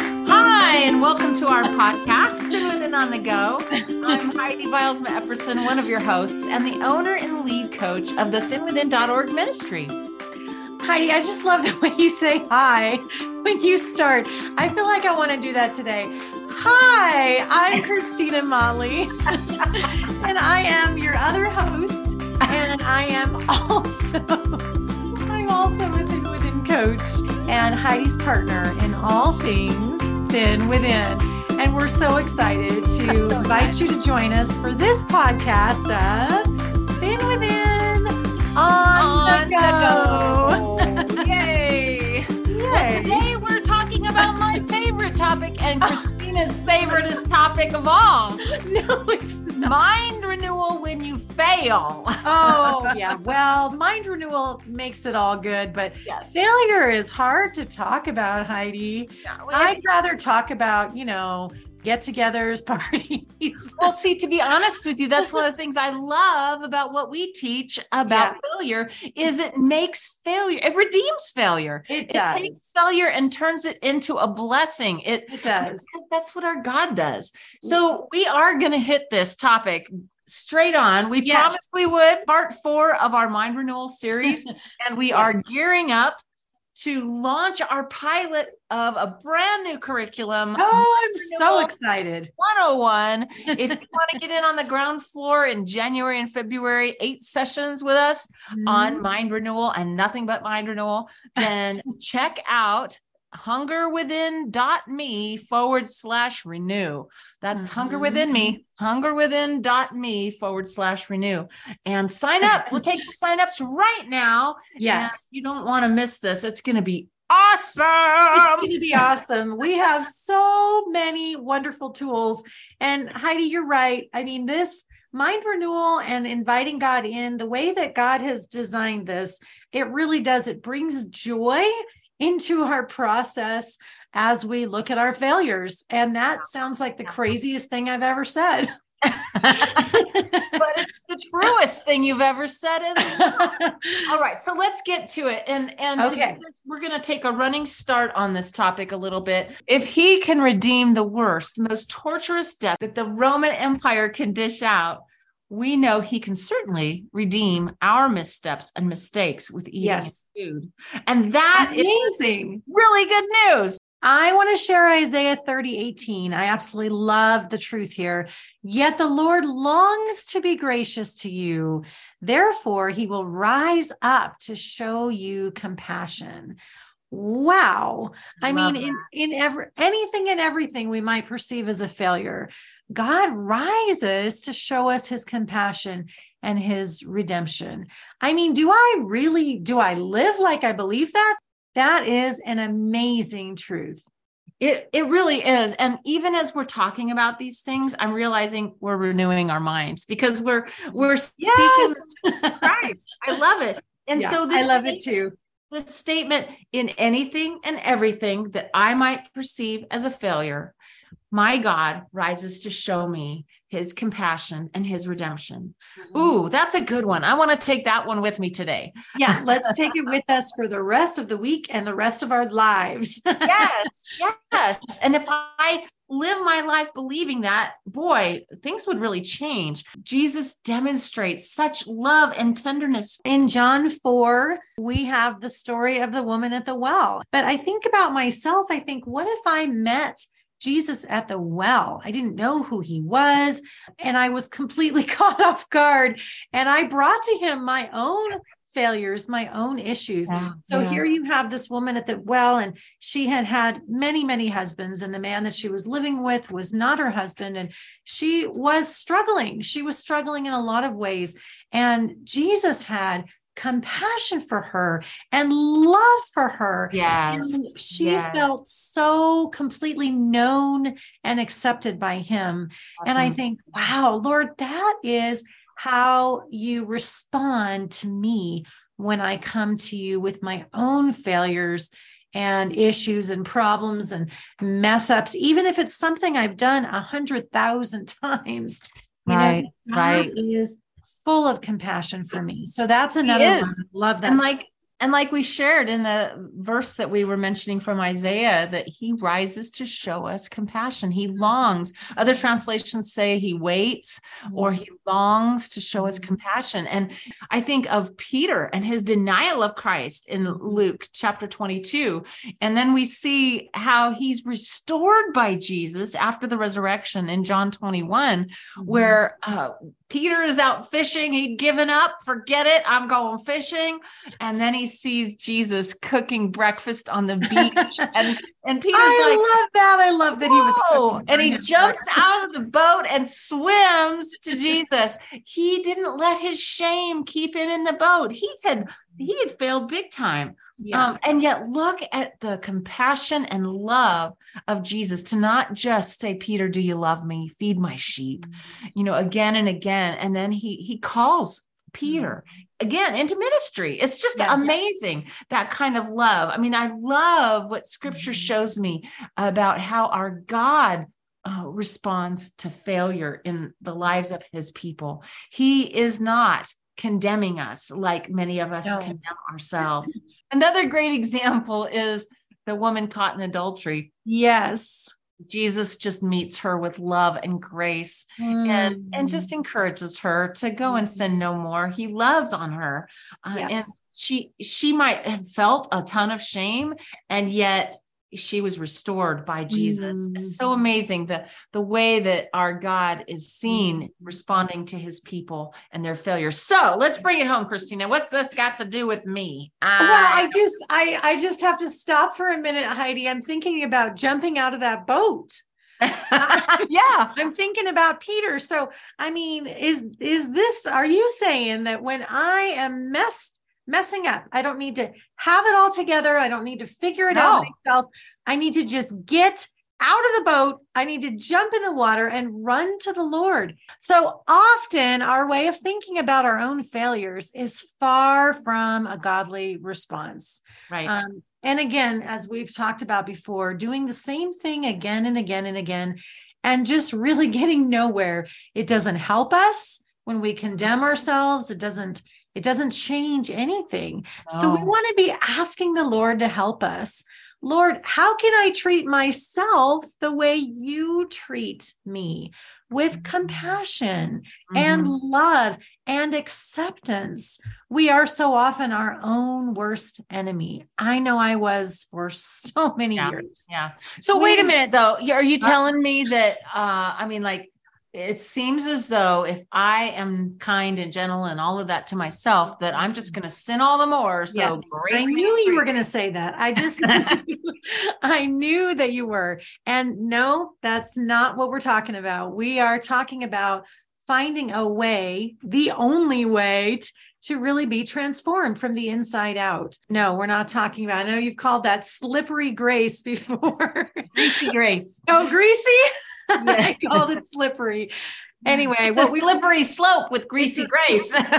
Hi, and welcome to our podcast, Living on the Go. I'm Heidi Bylsma Epperson, one of your hosts, and the owner and lead coach of the thinwithin.org ministry. Heidi, I just love the way you say hi when you start. I feel like I want to do that today. Hi, I'm Christina Motley, and I am your other host, and I am also I'm also with Thin Within coach and Heidi's partner in all things Thin Within. And we're so excited to oh, invite you to join us for this podcast of Thin Within on, On the go. the go. Yay! Well, today we're talking about my topic and Christina's favoriteest topic of all No, it's not. mind renewal when you fail. Oh, yeah. Well, mind renewal makes it all good, but Yes. failure is hard to talk about, Heidi. I'd rather talk about, you know, get togethers, parties. Well, see, to be honest with you, that's one of the things I love about what we teach about failure is it makes failure, it redeems failure. It It does. takes failure and turns it into a blessing. It It does. because that's what our God does. So we are going to hit this topic straight on. We Yes. promised we would. Part four of our mind renewal series, and we are gearing up to launch our pilot of a brand new curriculum. Oh, I'm so excited. 101. If you want to get in on the ground floor in January and February, eight sessions with us Mm-hmm. on mind renewal and nothing but mind renewal, then check out hungerwithin.me forward slash renew. That's hunger Mhm. within me, hungerwithin.me forward slash renew. And sign up. We're taking signups right now. Yes. You don't want to miss this. It's going to be awesome. It's going to be awesome. We have so many wonderful tools. And Heidi, you're right. I mean, this mind renewal and inviting God in, the way that God has designed this, it really does. It brings joy into our process as we look at our failures. And that sounds like the craziest thing I've ever said. but it's the truest thing you've ever said? All right, so let's get to it. And and Okay. this, we're going to take a running start on this topic a little bit. If he can redeem the worst, most torturous death that the Roman Empire can dish out, we know he can certainly redeem our missteps and mistakes with eating Yes. food. And that is Amazing. really good news. I want to share Isaiah 30, 18. I absolutely love the truth here. Yet the Lord longs to be gracious to you. Therefore, he will rise up to show you compassion. Wow. I Love mean, in, in every anything and everything we might perceive as a failure, God rises to show us his compassion and his redemption. I mean, do I really do I live like I believe that? That is an amazing truth. It it really is. And even as we're talking about these things, I'm realizing we're renewing our minds because we're we're speaking Christ. I love it. And Yeah, so this I love it too. the statement in anything and everything that I might perceive as a failure, my God rises to show me his compassion and his redemption. Mm-hmm. Ooh, that's a good one. I want to take that one with me today. Yeah, let's take it with us for the rest of the week and the rest of our lives. Yes, yes. And if I live my life believing that, boy, things would really change. Jesus demonstrates such love and tenderness. In John 4, we have the story of the woman at the well. But I think about myself, I think, what if I met Jesus at the well? I didn't know who he was, and I was completely caught off guard. And I brought to him my own failures, my own issues. So Yeah. here you have this woman at the well, and she had had many, many husbands, and the man that she was living with was not her husband. And she was struggling. She was struggling in a lot of ways. And Jesus had compassion for her and love for her. Yes. And she yes. felt so completely known and accepted by him. And I think, wow, Lord, that is how you respond to me when I come to you with my own failures and issues and problems and mess ups, even if it's something I've done a hundred thousand times. You Right, know, right. is full of compassion for me. So that's another one. love that. and like And like we shared in the verse that we were mentioning from Isaiah, that he rises to show us compassion. He longs. Other translations say he waits or he longs to show us compassion. And I think of Peter and his denial of Christ in Luke chapter 22. And then we see how he's restored by Jesus after the resurrection in John 21, mm-hmm. where uh, Peter is out fishing. He'd given up, forget it, I'm going fishing. And then he sees Jesus cooking breakfast on the beach. and, and Peter's I like, I love that. I love that he was. And he jumps out of the boat and swims to Jesus. He didn't let his shame keep him in the boat. He had he had failed big time. Yeah. Um, and yet, look at the compassion and love of Jesus to not just say, Peter, do you love me? Feed my sheep, mm-hmm. you know, again and again. And then he he calls Peter mm-hmm. again into ministry. It's just yeah, amazing yeah. that kind of love. I mean, I love what scripture mm-hmm. shows me about how our God uh, responds to failure in the lives of his people. He is not condemning us like many of us no. condemn ourselves. Another great example is the woman caught in adultery. Yes. Jesus just meets her with love and grace mm. and and just mm. encourages her to go and sin no more. He loves on her. Uh, yes. and she she might have felt a ton of shame and yet she was restored by Jesus. Mm. It's so amazing the the way that our God is seen mm. responding to his people and their failures. So let's bring it home, Christina. What's this got to do with me? Uh, well, I just I I just have to stop for a minute, Heidi. I'm thinking about jumping out of that boat. yeah i'm thinking about peter so i mean is is this are you saying that when i am messed messing up. I don't need to have it all together. I don't need to figure it no. out myself. I need to just get out of the boat. I need to jump in the water and run to the Lord. So often, our way of thinking about our own failures is far from a godly response. Right. Um, and again, as we've talked about before, doing the same thing again and again and again, and just really getting nowhere. It doesn't help us when we condemn ourselves. It doesn't it doesn't change anything. Oh. So we want to be asking the Lord to help us. Lord, how can I treat myself the way you treat me with mm-hmm. compassion mm-hmm. and love and acceptance? We are so often our own worst enemy. I know I was for so many yeah. years. Yeah. So, wait a minute though. Are you telling me that, uh, I mean, like, it seems as though if I am kind and gentle and all of that to myself, that I'm just going to sin all the more. So yes, I knew you were going to say that. I just, I knew that you were. And no, that's not what we're talking about. We are talking about finding a way, the only way to, to really be transformed from the inside out. No, we're not talking about. I know you've called that slippery grace before. greasy grace. Oh, greasy. I called it slippery. Anyway, it's what a we, slippery slope with greasy grace. That's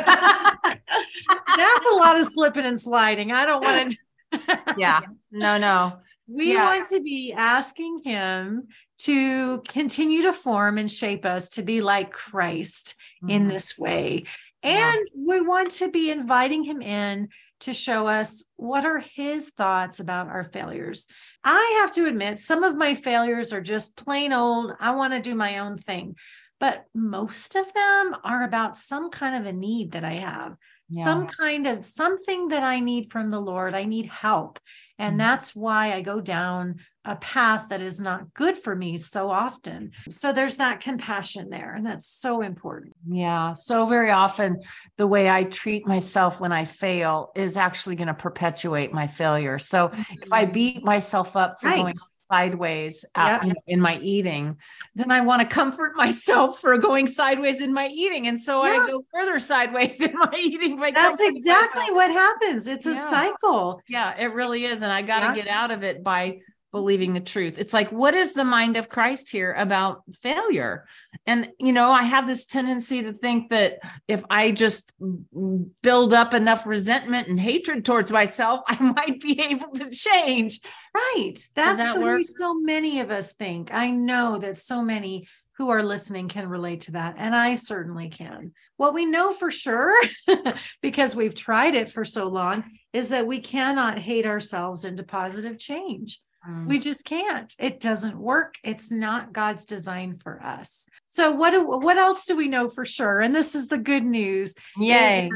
a lot of slipping and sliding. I don't want to. yeah. No, no. We yeah. want to be asking him to continue to form and shape us to be like Christ mm-hmm. in this way. And yeah. we want to be inviting him in to show us what are his thoughts about our failures. I have to admit, some of my failures are just plain old, I want to do my own thing. But most of them are about some kind of a need that I have, yeah. some kind of something that I need from the Lord. I need help. And mm-hmm. that's why I go down a path that is not good for me so often. So there's that compassion there. And that's so important. Yeah. So very often, the way I treat myself when I fail is actually going to perpetuate my failure. So mm-hmm. if I mm-hmm. beat myself up for right. going sideways out, you know, in my eating, then I want to comfort myself for going sideways in my eating. And so yeah. I go further sideways in my eating. That's exactly myself. what happens. It's yeah. a cycle. Yeah, it really is. And I got to get out of it by believing the truth. It's like, what is the mind of Christ here about failure? And, you know, I have this tendency to think that if I just build up enough resentment and hatred towards myself, I might be able to change. Right. That's that the work? way so many of us think. I know that so many who are listening can relate to that. And I certainly can. What we know for sure, because we've tried it for so long, is that we cannot hate ourselves into positive change. Mm. We just can't. It doesn't work. It's not God's design for us. So what do, what else do we know for sure? And this is the good news. Yay.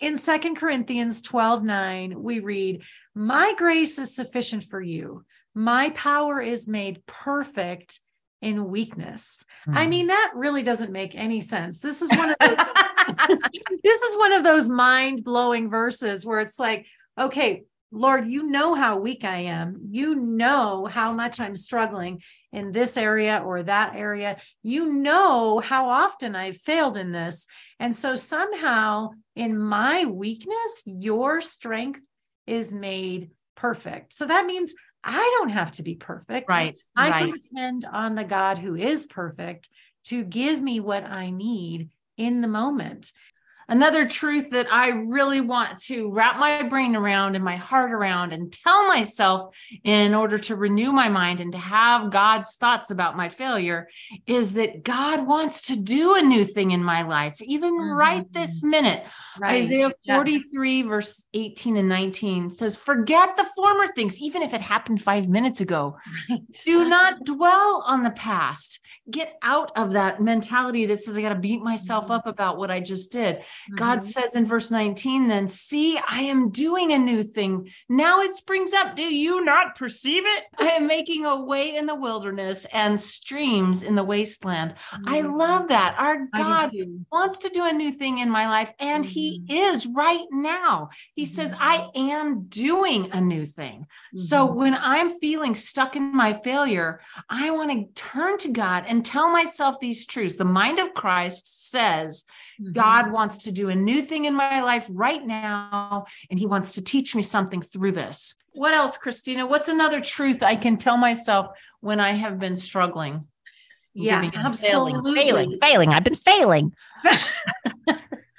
In Second Corinthians 12 9, we read, My grace is sufficient for you. My power is made perfect in weakness. Mm. I mean, that really doesn't make any sense. This is one of those, this is one of those mind-blowing verses where it's like, okay, Lord, you know how weak I am. You know how much I'm struggling in this area or that area. You know how often I've failed in this. And so somehow in my weakness, your strength is made perfect. So that means I don't have to be perfect. Right. I right. can depend on the God who is perfect to give me what I need in the moment another truth that I really want to wrap my brain around and my heart around and tell myself in order to renew my mind and to have God's thoughts about my failure is that God wants to do a new thing in my life, even mm-hmm. right this minute. Right. Isaiah 43, yes. verse 18 and 19 says, Forget the former things, even if it happened five minutes ago. Right. Do not dwell on the past. Get out of that mentality that says, I got to beat myself mm-hmm. up about what I just did. Mm-hmm. God says in verse 19, then see, I am doing a new thing. Now it springs up. Do you not perceive it? I am making a way in the wilderness and streams in the wasteland. Mm-hmm. I love that. Our God wants to do a new thing in my life, and mm-hmm. He is right now. He says, I mm-hmm. am doing a new thing. So mm-hmm. when I'm feeling stuck in my failure, I want to turn to God and tell myself these truths. The mind of Christ says, Mm-hmm. God wants to do a new thing in my life right now, and He wants to teach me something through this. What else, Christina? What's another truth I can tell myself when I have been struggling? Yeah, absolutely. Failing, failing, failing. I've been failing.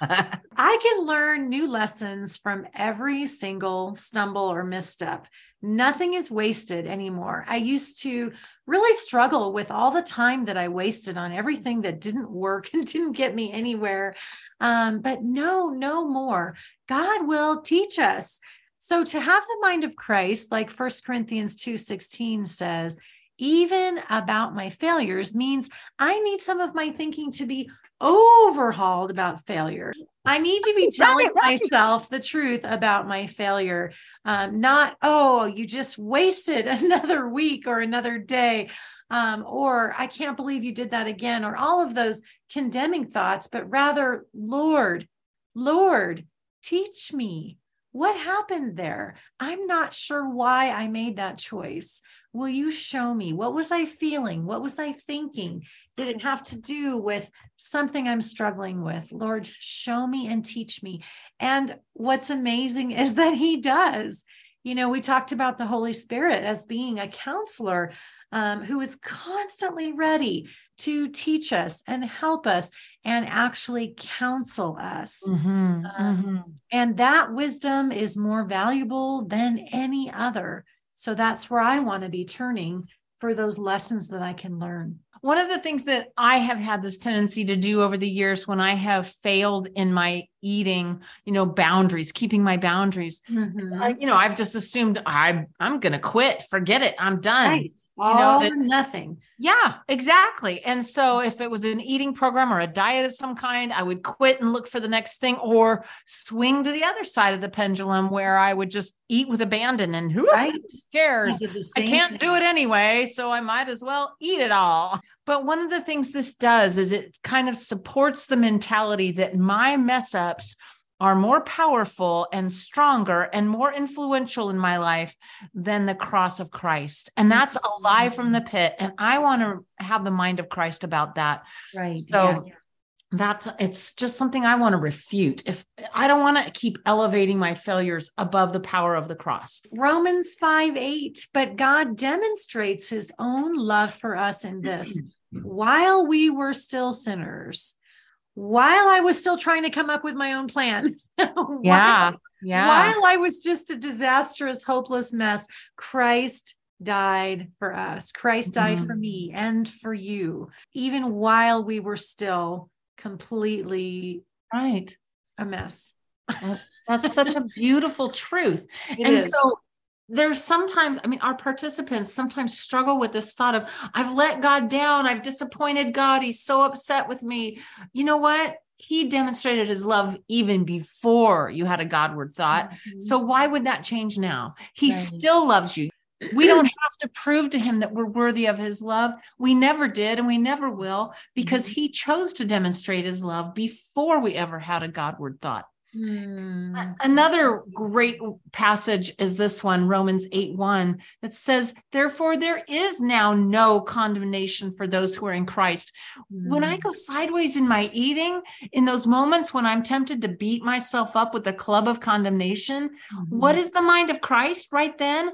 I can learn new lessons from every single stumble or misstep. Nothing is wasted anymore. I used to really struggle with all the time that I wasted on everything that didn't work and didn't get me anywhere. Um, but no, no more. God will teach us. So to have the mind of Christ, like First Corinthians 2:16 says, even about my failures means I need some of my thinking to be overhauled about failure. I need to be telling myself the truth about my failure, um, not, oh, you just wasted another week or another day, um, or I can't believe you did that again, or all of those condemning thoughts, but rather, Lord, Lord, teach me what happened there? I'm not sure why I made that choice. Will you show me? What was I feeling? What was I thinking? Did it have to do with something I'm struggling with? Lord, show me and teach me. And what's amazing is that He does. You know, we talked about the Holy Spirit as being a counselor um, who is constantly ready to teach us and help us and actually counsel us. Mm-hmm, um, mm-hmm. And that wisdom is more valuable than any other. So that's where I want to be turning for those lessons that I can learn. One of the things that I have had this tendency to do over the years when I have failed in my eating, you know, boundaries, keeping my boundaries. Mm-hmm. I, you know, I've just assumed I'm I'm going to quit, forget it, I'm done. Right. All you know, that, nothing. Yeah, exactly. And so if it was an eating program or a diet of some kind, I would quit and look for the next thing or swing to the other side of the pendulum where I would just eat with abandon and who right. cares? I can't thing. do it anyway, so I might as well eat it all. But one of the things this does is it kind of supports the mentality that my mess ups are more powerful and stronger and more influential in my life than the cross of Christ. And that's a lie from the mm-hmm. pit. And I want to have the mind of Christ about that. Right. So yeah. That's it's just something I want to refute. If I don't want to keep elevating my failures above the power of the cross. Romans 5 8, but God demonstrates his own love for us in this. While we were still sinners, while I was still trying to come up with my own plan. while, yeah. Yeah. While I was just a disastrous, hopeless mess, Christ died for us. Christ died mm-hmm. for me and for you, even while we were still completely right a mess. That's, that's such a beautiful truth. It and is. so there's sometimes, I mean, our participants sometimes struggle with this thought of, I've let God down. I've disappointed God. He's so upset with me. You know what? He demonstrated his love even before you had a Godward thought. Mm-hmm. So why would that change now? He right. still loves you. We don't have to prove to him that we're worthy of his love. We never did, and we never will, because mm-hmm. he chose to demonstrate his love before we ever had a Godward thought. Hmm. Another great passage is this one, Romans 8 1, that says, Therefore, there is now no condemnation for those who are in Christ. When I hmm. go sideways in my eating, in those moments when I'm tempted to beat myself up with a club of condemnation, mm-hmm. what is the mind of Christ right then?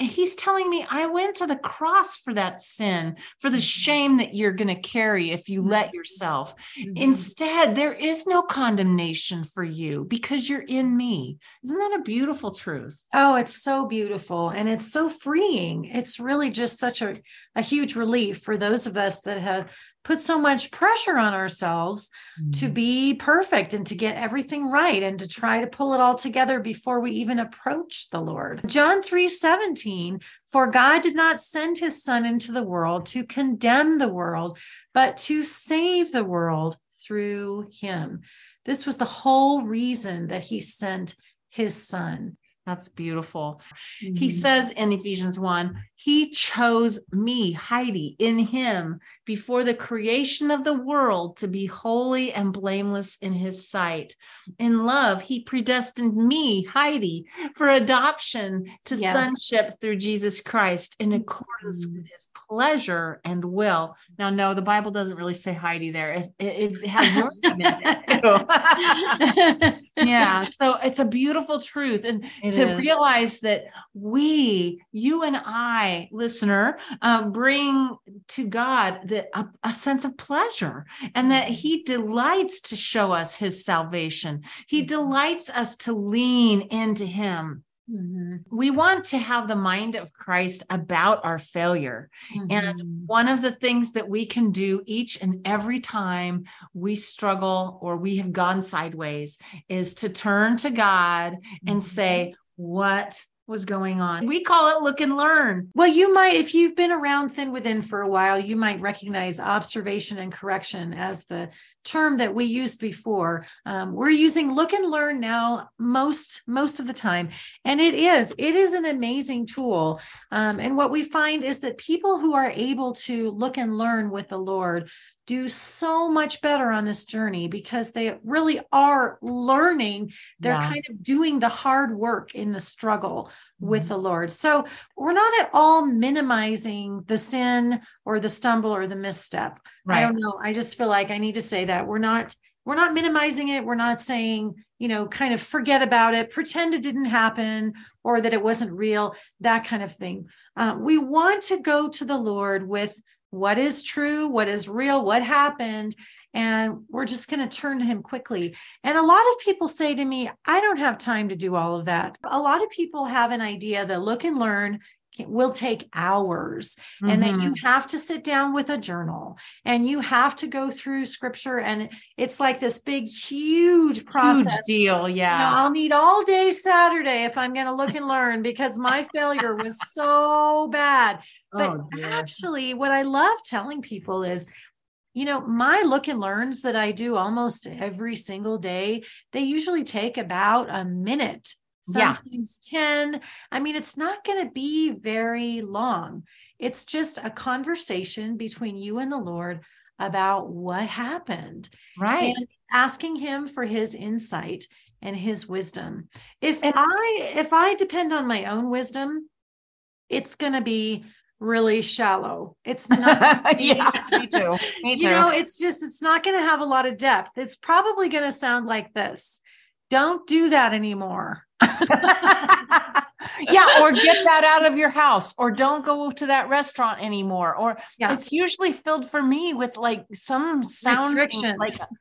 He's telling me I went to the cross for that sin, for the mm-hmm. shame that you're going to carry if you let mm-hmm. yourself. Mm-hmm. Instead, there is no condemnation for you because you're in me. Isn't that a beautiful truth? Oh, it's so beautiful and it's so freeing. It's really just such a, a huge relief for those of us that have put so much pressure on ourselves mm. to be perfect and to get everything right and to try to pull it all together before we even approach the Lord. John 3 17, for God did not send his son into the world to condemn the world, but to save the world through him. This was the whole reason that he sent his son. That's beautiful. Mm-hmm. He says in Ephesians 1 He chose me, Heidi, in Him before the creation of the world to be holy and blameless in His sight. In love, He predestined me, Heidi, for adoption to yes. sonship through Jesus Christ in accordance mm-hmm. with His pleasure and will. Now, no, the Bible doesn't really say Heidi there, it, it, it has your name in it. yeah. So it's a beautiful truth. And it to is. realize that we, you and I, listener, uh, bring to God the, a, a sense of pleasure and that mm-hmm. He delights to show us His salvation. He mm-hmm. delights us to lean into Him. Mm-hmm. We want to have the mind of Christ about our failure. Mm-hmm. And one of the things that we can do each and every time we struggle or we have gone sideways is to turn to God mm-hmm. and say, What was going on. We call it look and learn. Well, you might, if you've been around Thin Within for a while, you might recognize observation and correction as the term that we used before. Um, we're using look and learn now most most of the time, and it is it is an amazing tool. Um, and what we find is that people who are able to look and learn with the Lord do so much better on this journey because they really are learning. They're yeah. kind of doing the hard work in the struggle mm-hmm. with the Lord. So we're not at all minimizing the sin or the stumble or the misstep. Right. I don't know. I just feel like I need to say that we're not we're not minimizing it. We're not saying, you know, kind of forget about it, pretend it didn't happen or that it wasn't real, that kind of thing. Uh, we want to go to the Lord with what is true, what is real, what happened. And we're just going to turn to him quickly. And a lot of people say to me, I don't have time to do all of that. A lot of people have an idea that look and learn will take hours mm-hmm. and that you mm-hmm. have to sit down with a journal and you have to go through scripture and it's like this big huge process huge deal yeah you know, i'll need all day saturday if i'm going to look and learn because my failure was so bad but oh, actually what i love telling people is you know my look and learns that i do almost every single day they usually take about a minute sometimes yeah. 10. I mean, it's not going to be very long. It's just a conversation between you and the Lord about what happened. Right. And asking him for his insight and his wisdom. If and I if I depend on my own wisdom, it's going to be really shallow. It's not yeah, me too. Me too. You know, it's just it's not going to have a lot of depth. It's probably going to sound like this. Don't do that anymore. yeah, or get that out of your house, or don't go to that restaurant anymore. Or yeah. it's usually filled for me with like some sound like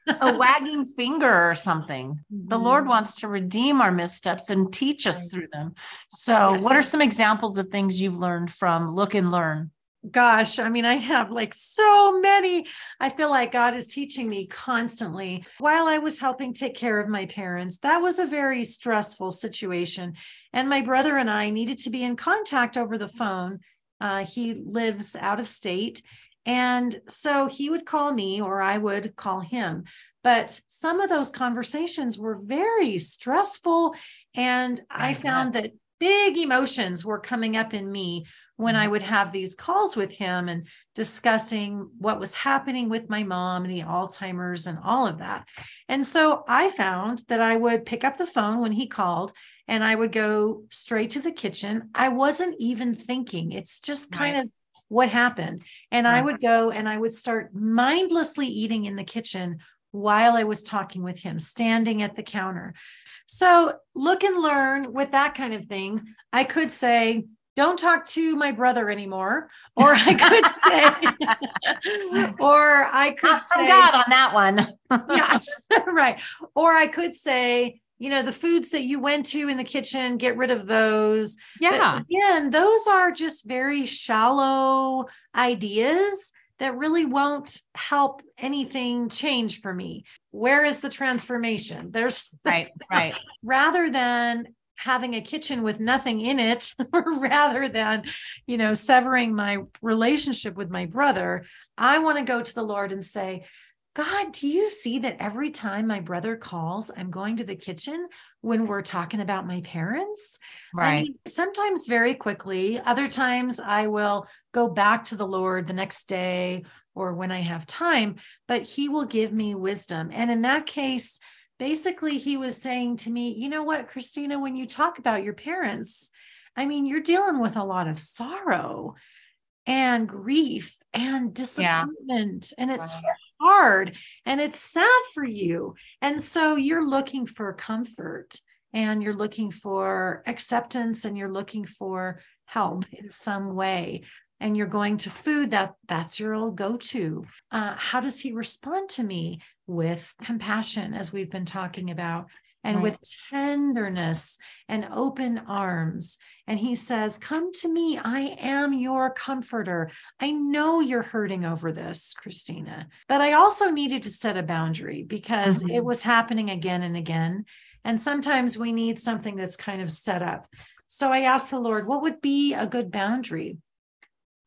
a, a wagging finger or something. Mm-hmm. The Lord wants to redeem our missteps and teach us through them. So, yes. what are some examples of things you've learned from Look and Learn? Gosh, I mean, I have like so many. I feel like God is teaching me constantly. While I was helping take care of my parents, that was a very stressful situation. And my brother and I needed to be in contact over the phone. Uh, he lives out of state. And so he would call me or I would call him. But some of those conversations were very stressful. And I found that big emotions were coming up in me when I mm-hmm. would have these calls with him and discussing what was happening with my mom and the Alzheimer's and all of that. And so I found that I would pick up the phone when he called and I would go straight to the kitchen. I wasn't even thinking, it's just kind right. of what happened. And right. I would go and I would start mindlessly eating in the kitchen while I was talking with him, standing at the counter. So look and learn with that kind of thing. I could say, don't talk to my brother anymore. Or I could say, or I could Not from say, God on that one. yeah, right. Or I could say, you know, the foods that you went to in the kitchen, get rid of those. Yeah. But again, those are just very shallow ideas that really won't help anything change for me. Where is the transformation? There's right, right. Rather than having a kitchen with nothing in it or rather than you know severing my relationship with my brother i want to go to the lord and say god do you see that every time my brother calls i'm going to the kitchen when we're talking about my parents right I mean, sometimes very quickly other times i will go back to the lord the next day or when i have time but he will give me wisdom and in that case basically he was saying to me, you know what, Christina, when you talk about your parents, I mean, you're dealing with a lot of sorrow and grief and disappointment, yeah. and it's wow. hard and it's sad for you. And so you're looking for comfort and you're looking for acceptance and you're looking for help in some way and you're going to food that that's your old go-to uh, how does he respond to me with compassion as we've been talking about and right. with tenderness and open arms. And he says, Come to me. I am your comforter. I know you're hurting over this, Christina, but I also needed to set a boundary because mm-hmm. it was happening again and again. And sometimes we need something that's kind of set up. So I asked the Lord, What would be a good boundary?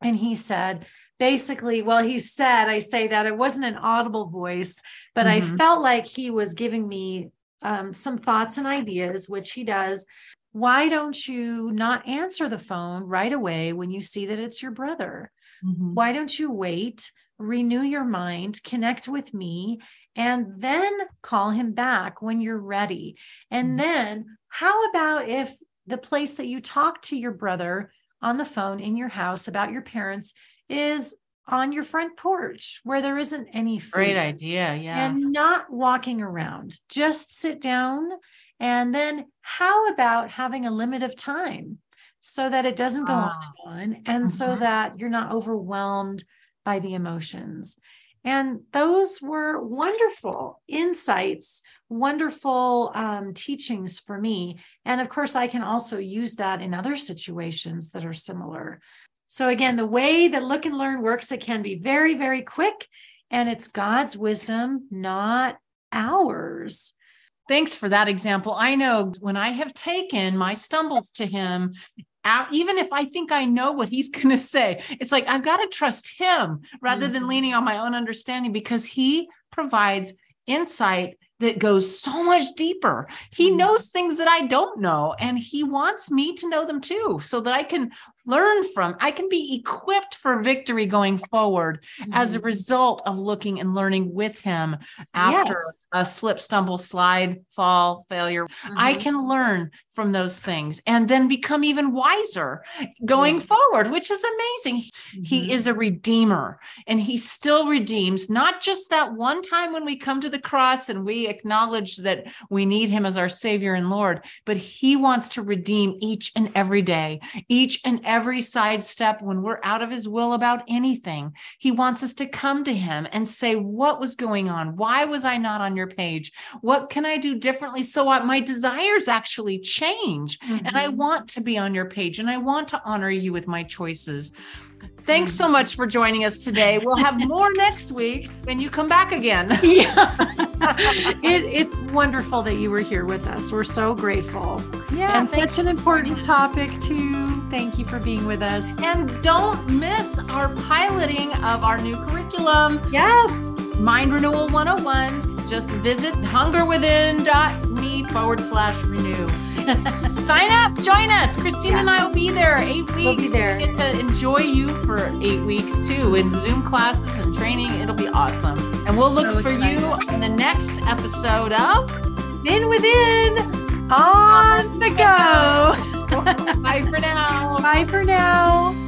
And he said, basically, well, he said, I say that it wasn't an audible voice, but mm-hmm. I felt like he was giving me um, some thoughts and ideas, which he does. Why don't you not answer the phone right away when you see that it's your brother? Mm-hmm. Why don't you wait, renew your mind, connect with me, and then call him back when you're ready? And mm-hmm. then, how about if the place that you talk to your brother on the phone in your house about your parents is on your front porch where there isn't any food. Great idea. Yeah. And not walking around. Just sit down. And then how about having a limit of time so that it doesn't go on ah. and on and mm-hmm. so that you're not overwhelmed by the emotions. And those were wonderful insights, wonderful um, teachings for me. And of course, I can also use that in other situations that are similar. So, again, the way that Look and Learn works, it can be very, very quick, and it's God's wisdom, not ours. Thanks for that example. I know when I have taken my stumbles to Him, out, even if I think I know what He's going to say, it's like I've got to trust Him rather mm-hmm. than leaning on my own understanding because He provides insight that goes so much deeper. He mm-hmm. knows things that I don't know, and he wants me to know them too, so that I can learn from. I can be equipped for victory going forward mm-hmm. as a mm-hmm. result of looking and learning with him after yes. a slip, stumble, slide, fall, failure. Mm-hmm. I can learn from those things and then become even wiser going yeah. forward, which is amazing. Mm-hmm. He is a redeemer and he still redeems, not just that one time when we come to the cross and we acknowledge that we need him as our savior and Lord, but he wants to redeem each and every day, each and every sidestep when we're out of his will about anything. He wants us to come to him and say, What was going on? Why was I not on your page? What can I do differently so my desires actually change? Mm-hmm. And I mm-hmm. want to be on your page and I want to honor you with my choices. Thanks so much for joining us today. We'll have more next week when you come back again. yeah. it, it's wonderful that you were here with us. We're so grateful. Yeah. And such an important topic, too. Thank you for being with us. And don't miss our piloting of our new curriculum. Yes. Mind Renewal 101. Just visit hungerwithin.me forward slash renew. Sign up, join us. Christine yeah. and I will be there eight weeks. We'll be there. We get to enjoy you for eight weeks too in Zoom classes and training. It'll be awesome. And we'll look so for excited. you in the next episode of Thin Within on the Go. Bye for now. Bye for now.